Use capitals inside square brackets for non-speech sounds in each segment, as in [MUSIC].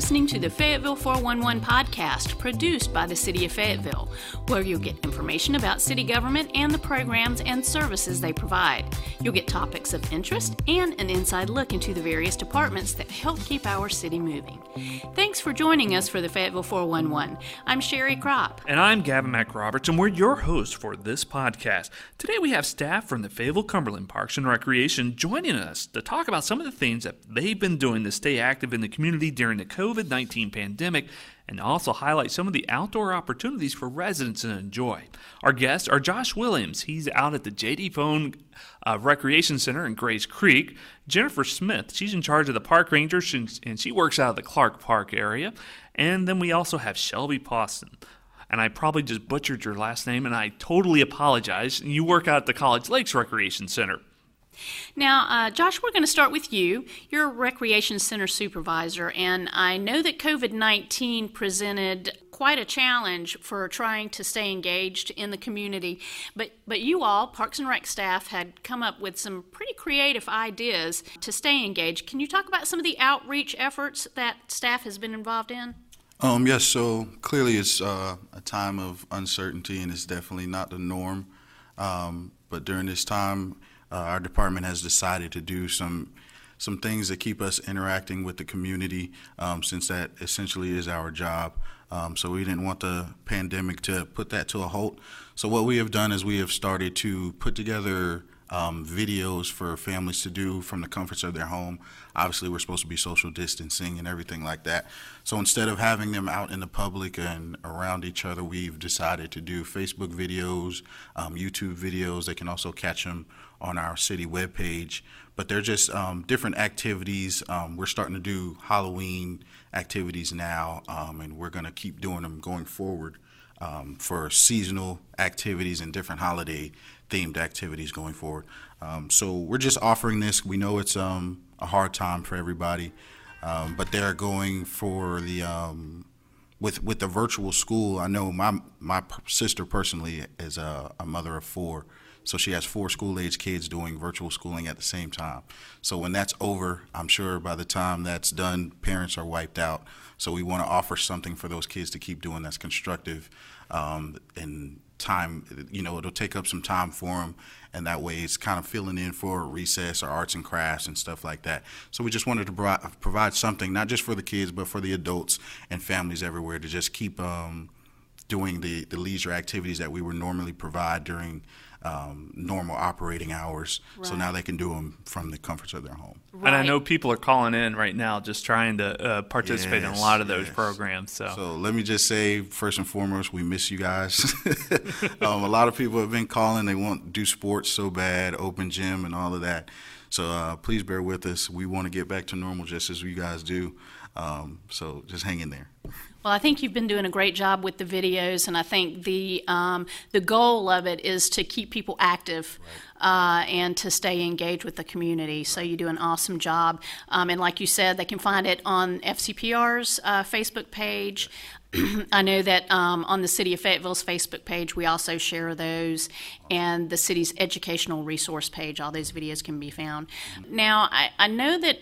listening to the Fayetteville 411 podcast produced by the City of Fayetteville, where you'll get information about city government and the programs and services they provide. You'll get topics of interest and an inside look into the various departments that help keep our city moving. Thanks for joining us for the Fayetteville 411. I'm Sherry Crop. And I'm Gavin McRoberts, and we're your hosts for this podcast. Today we have staff from the Fayetteville Cumberland Parks and Recreation joining us to talk about some of the things that they've been doing to stay active in the community during the COVID 19 pandemic and also highlight some of the outdoor opportunities for residents to enjoy. Our guests are Josh Williams. He's out at the J.D. Phone uh, Recreation Center in Grays Creek. Jennifer Smith, she's in charge of the park rangers and she works out of the Clark Park area. And then we also have Shelby Poston. And I probably just butchered your last name, and I totally apologize. You work out at the College Lakes Recreation Center. Now, uh, Josh, we're going to start with you. You're a recreation center supervisor, and I know that COVID 19 presented quite a challenge for trying to stay engaged in the community. But, but you all, Parks and Rec staff, had come up with some pretty creative ideas to stay engaged. Can you talk about some of the outreach efforts that staff has been involved in? Um, yes, so clearly it's uh, a time of uncertainty and it's definitely not the norm. Um, but during this time, uh, our department has decided to do some some things that keep us interacting with the community, um, since that essentially is our job. Um, so we didn't want the pandemic to put that to a halt. So what we have done is we have started to put together um, videos for families to do from the comforts of their home. Obviously, we're supposed to be social distancing and everything like that. So instead of having them out in the public and around each other, we've decided to do Facebook videos, um, YouTube videos. They can also catch them on our city webpage. But they're just um, different activities. Um, we're starting to do Halloween activities now, um, and we're going to keep doing them going forward um, for seasonal activities and different holiday themed activities going forward. Um, so we're just offering this. We know it's um, a hard time for everybody, um, but they're going for the um, with with the virtual school. I know my my sister personally is a, a mother of four. So she has four school age kids doing virtual schooling at the same time. So when that's over, I'm sure by the time that's done, parents are wiped out. So we want to offer something for those kids to keep doing that's constructive um, and time, you know, it'll take up some time for them, and that way it's kind of filling in for recess or arts and crafts and stuff like that. So we just wanted to provide, provide something, not just for the kids, but for the adults and families everywhere to just keep um, doing the, the leisure activities that we would normally provide during um, normal operating hours. So now they can do them from the comforts of their home. And I know people are calling in right now just trying to uh, participate in a lot of those yes. programs. So, So let me just say, first and foremost, we miss you guys. [LAUGHS] um, a lot of people have been calling. They want to do sports so bad, open gym and all of that. So uh, please bear with us. We want to get back to normal just as you guys do. Um, so just hang in there. Well, I think you've been doing a great job with the videos, and I think the um, the goal of it is to keep people active uh, and to stay engaged with the community. So you do an awesome job, um, and like you said, they can find it on FCPR's uh, Facebook page. [CLEARS THROAT] I know that um, on the City of Fayetteville's Facebook page, we also share those, and the city's educational resource page. All those videos can be found. Now, I, I know that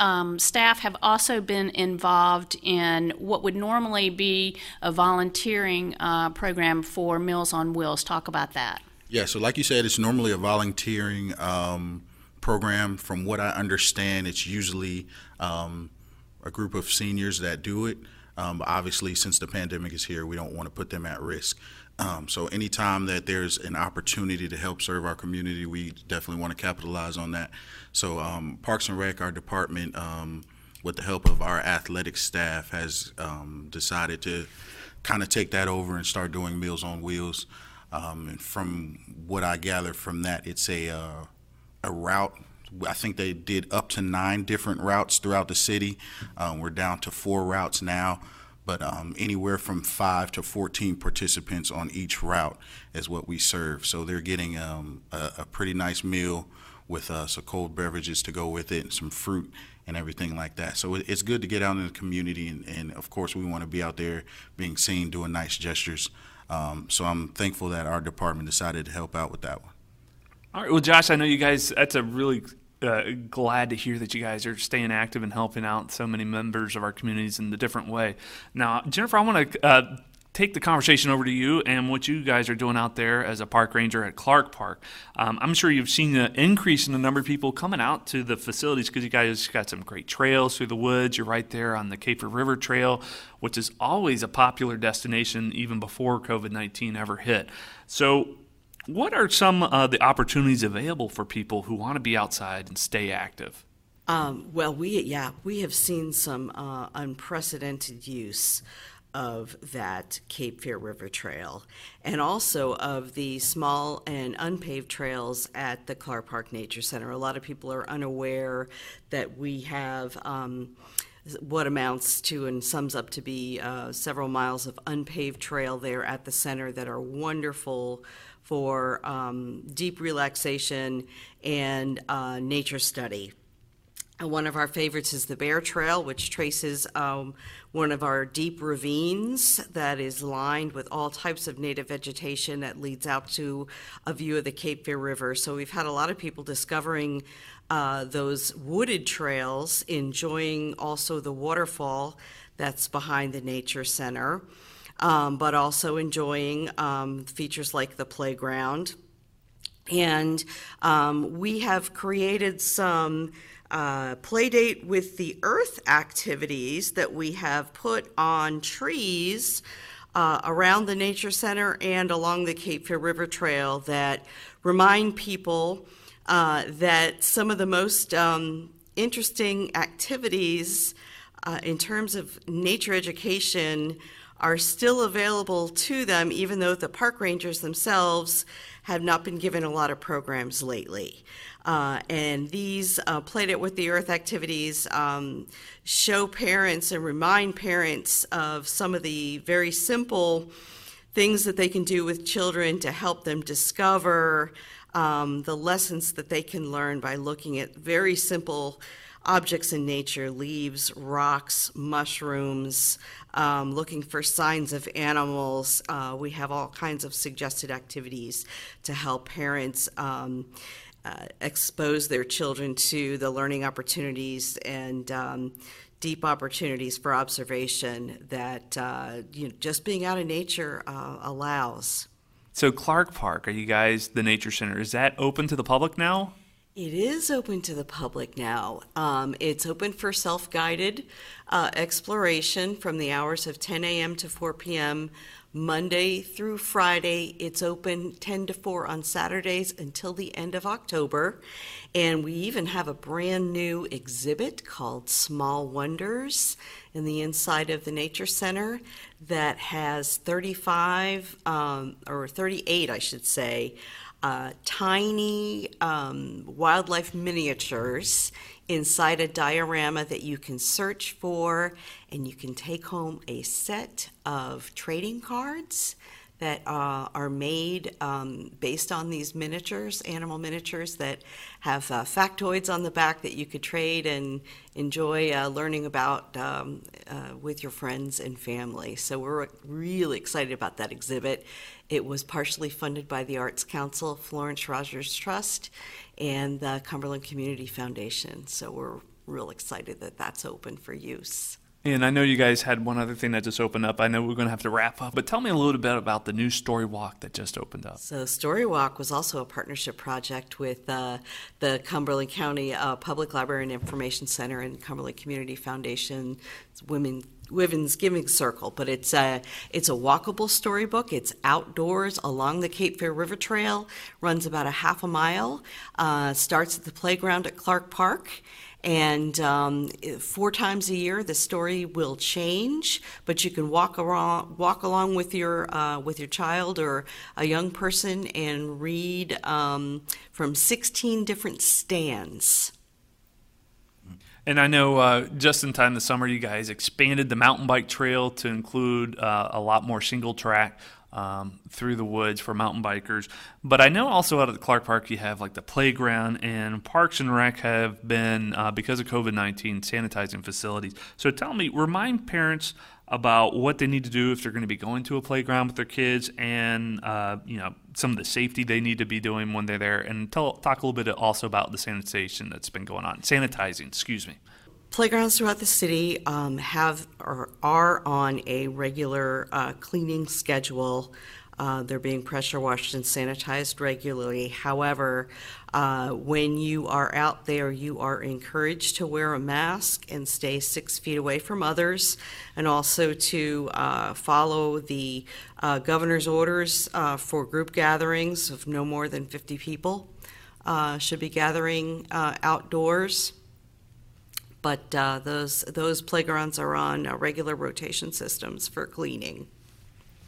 um, staff have also been involved in what would normally be a volunteering uh, program for Meals on Wheels. Talk about that. Yeah, so like you said, it's normally a volunteering um, program. From what I understand, it's usually um, a group of seniors that do it. Um, obviously, since the pandemic is here, we don't want to put them at risk. Um, so, anytime that there's an opportunity to help serve our community, we definitely want to capitalize on that. So, um, Parks and Rec, our department, um, with the help of our athletic staff, has um, decided to kind of take that over and start doing Meals on Wheels. Um, and from what I gather from that, it's a uh, a route. I think they did up to nine different routes throughout the city. Um, we're down to four routes now, but um, anywhere from five to 14 participants on each route is what we serve. So they're getting um, a, a pretty nice meal with uh, some cold beverages to go with it and some fruit and everything like that. So it, it's good to get out in the community, and, and of course, we want to be out there being seen, doing nice gestures. Um, so I'm thankful that our department decided to help out with that one. all right. Well, Josh, I know you guys. That's a really uh, glad to hear that you guys are staying active and helping out so many members of our communities in a different way. Now, Jennifer, I want to uh, take the conversation over to you and what you guys are doing out there as a park ranger at Clark Park. Um, I'm sure you've seen an increase in the number of people coming out to the facilities because you guys got some great trails through the woods. You're right there on the Cape River Trail, which is always a popular destination even before COVID 19 ever hit. So, what are some of the opportunities available for people who want to be outside and stay active? Um, well, we yeah we have seen some uh, unprecedented use of that Cape Fear River Trail, and also of the small and unpaved trails at the Clark Park Nature Center. A lot of people are unaware that we have. Um, what amounts to and sums up to be uh, several miles of unpaved trail there at the center that are wonderful for um, deep relaxation and uh, nature study. One of our favorites is the Bear Trail, which traces um, one of our deep ravines that is lined with all types of native vegetation that leads out to a view of the Cape Fear River. So we've had a lot of people discovering uh, those wooded trails, enjoying also the waterfall that's behind the Nature Center um, but also enjoying um, features like the playground. And um, we have created some uh, playdate with the earth activities that we have put on trees uh, around the Nature Center and along the Cape Fear River Trail that remind people uh, that some of the most um, interesting activities uh, in terms of nature education are still available to them, even though the park rangers themselves have not been given a lot of programs lately. Uh, and these uh, Playdate with the Earth activities um, show parents and remind parents of some of the very simple things that they can do with children to help them discover um, the lessons that they can learn by looking at very simple objects in nature leaves, rocks, mushrooms, um, looking for signs of animals. Uh, we have all kinds of suggested activities to help parents. Um, uh, expose their children to the learning opportunities and um, deep opportunities for observation that uh, you know, just being out in nature uh, allows. So, Clark Park, are you guys the Nature Center? Is that open to the public now? It is open to the public now. Um, it's open for self guided uh, exploration from the hours of 10 a.m. to 4 p.m. Monday through Friday. It's open 10 to 4 on Saturdays until the end of October. And we even have a brand new exhibit called Small Wonders in the inside of the Nature Center that has 35 um, or 38, I should say uh, tiny um, wildlife miniatures inside a diorama that you can search for, and you can take home a set of trading cards that uh, are made um, based on these miniatures, animal miniatures that have uh, factoids on the back that you could trade and enjoy uh, learning about um, uh, with your friends and family. So we're really excited about that exhibit. It was partially funded by the Arts Council, Florence Rogers Trust, and the Cumberland Community Foundation. So we're real excited that that's open for use. And I know you guys had one other thing that just opened up. I know we're going to have to wrap up, but tell me a little bit about the new Story Walk that just opened up. So, Story Walk was also a partnership project with uh, the Cumberland County uh, Public Library and Information Center and Cumberland Community Foundation, Women Women's Giving Circle, but it's a it's a walkable storybook. It's outdoors along the Cape Fear River Trail, runs about a half a mile, uh, starts at the playground at Clark Park, and um, four times a year, the story will change, but you can walk around, walk along with your uh, with your child or a young person and read um, from 16 different stands. And I know uh, just in time this summer, you guys expanded the mountain bike trail to include uh, a lot more single track um, through the woods for mountain bikers. But I know also out at the Clark Park you have like the playground and Parks and Rec have been uh, because of COVID nineteen sanitizing facilities. So tell me, remind parents about what they need to do if they're going to be going to a playground with their kids, and uh, you know some of the safety they need to be doing when they're there, and tell, talk a little bit also about the sanitation that's been going on, sanitizing. Excuse me. Playgrounds throughout the city um, have or are on a regular uh, cleaning schedule. Uh, they're being pressure washed and sanitized regularly. However, uh, when you are out there, you are encouraged to wear a mask and stay six feet away from others, and also to uh, follow the uh, governor's orders uh, for group gatherings of no more than 50 people. Uh, should be gathering outdoors. But uh, those those playgrounds are on uh, regular rotation systems for cleaning.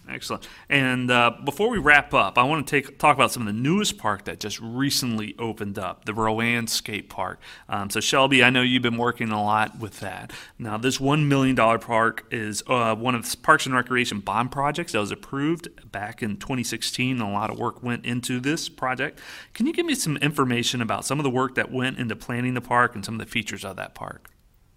Excellent. And uh, before we wrap up, I want to take talk about some of the newest park that just recently opened up, the Rowan Skate Park. Um, so Shelby, I know you've been working a lot with that. Now, this one million dollar park is uh, one of the Parks and Recreation bond projects that was approved back in 2016. A lot of work went into this project. Can you give me some information about some of the work that went into planning the park and some of the features of that park?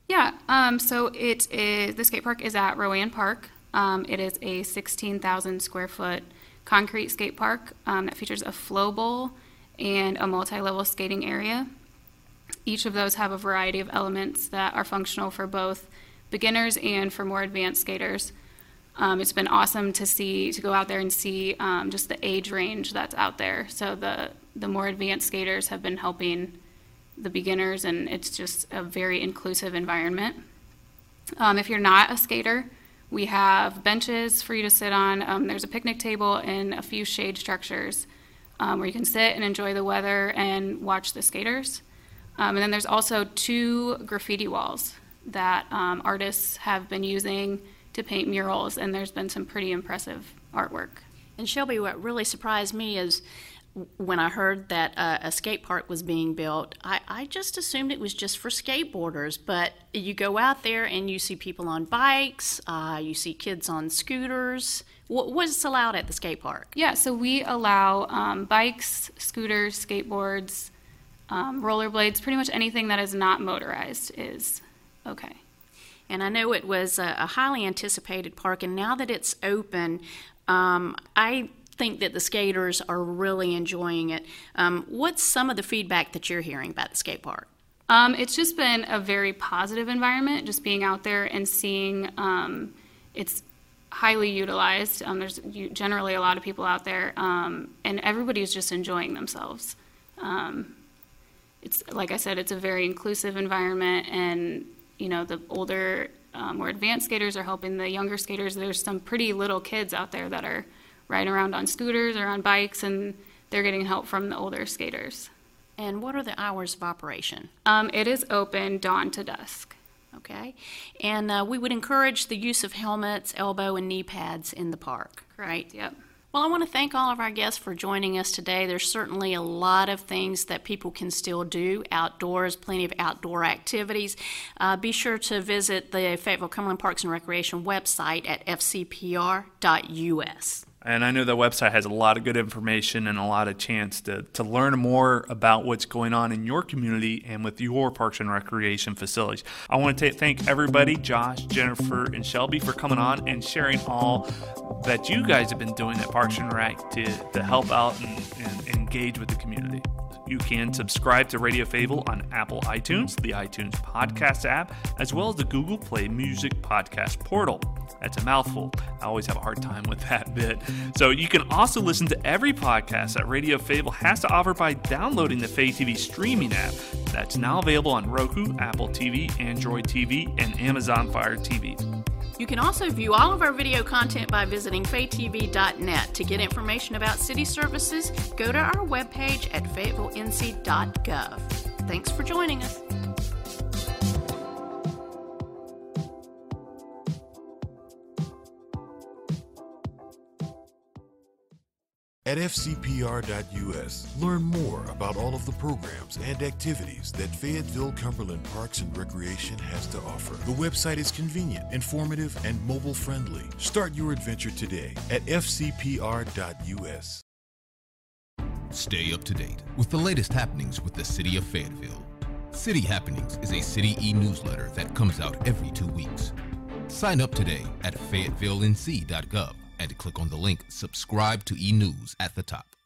Yeah, um, so it is the skate park is at Rowan Park. Um, it is a 16,000 square foot concrete skate park um, that features a flow bowl and a multi level skating area. Each of those have a variety of elements that are functional for both beginners and for more advanced skaters. Um, it's been awesome to see to go out there and see um, just the age range that's out there. So the the more advanced skaters have been helping the beginners, and it's just a very inclusive environment. Um, if you're not a skater, we have benches for you to sit on. Um, there's a picnic table and a few shade structures um, where you can sit and enjoy the weather and watch the skaters. Um, and then there's also two graffiti walls that um, artists have been using to paint murals, and there's been some pretty impressive artwork. And Shelby, what really surprised me is when I heard that uh, a skate park was being built, I, I, just assumed it was just for skateboarders. But you go out there and you see people on bikes, uh, you see kids on scooters. What, what's allowed at the skate park? Yeah, so we allow um, bikes, scooters, skateboards, um, rollerblades, pretty much anything that is not motorized is okay. And I know it was a, a highly anticipated park, and now that it's open, um, I think that the skaters are really enjoying it. Um, what's some of the feedback that you're hearing about the skate park? Um, it's just been a very positive environment, just being out there and seeing um, it's highly utilized. Um, there's generally a lot of people out there, um, and everybody's just enjoying themselves. Um, it's like I said, it's a very inclusive environment, and you know the older, more advanced skaters are helping the younger skaters. There's some pretty little kids out there that are riding around on scooters or on bikes, and they're getting help from the older skaters. And what are the hours of operation? Um, it is open dawn to dusk. Okay. And uh, we would encourage the use of helmets, elbow, and knee pads in the park, right? Yep. Well, I want to thank all of our guests for joining us today. There's certainly a lot of things that people can still do outdoors, plenty of outdoor activities. Uh, be sure to visit the Fayetteville Cumberland Parks and Recreation website at fcpr.us. And I know the website has a lot of good information and a lot of chance to, to learn more about what's going on in your community and with your parks and recreation facilities. I want to thank everybody, Josh, Jennifer, and Shelby, for coming on and sharing all that you guys have been doing at Parks and Rec to, to help out and, and engage with the community. You can subscribe to Radio Fable on Apple iTunes, the iTunes Podcast app, as well as the Google Play Music Podcast portal. That's a mouthful. I always have a hard time with [LAUGHS] that bit. So you can also listen to every podcast that Radio Fable has to offer by downloading the Fay TV streaming app. That's now available on Roku, Apple TV, Android TV, and Amazon Fire TV. You can also view all of our video content by visiting faytv.net. To get information about city services, go to our webpage at fayetteville.nc.gov. Thanks for joining us. At fcpr.us, learn more about all of the programs and activities that Fayetteville Cumberland Parks and Recreation has to offer. The website is convenient, informative, and mobile friendly. Start your adventure today at fcpr.us. Stay up to date with the latest happenings with the City of Fayetteville. City Happenings is a City e newsletter that comes out every two weeks. Sign up today at fayettevillenc.gov and click on the link Subscribe to e News at the top.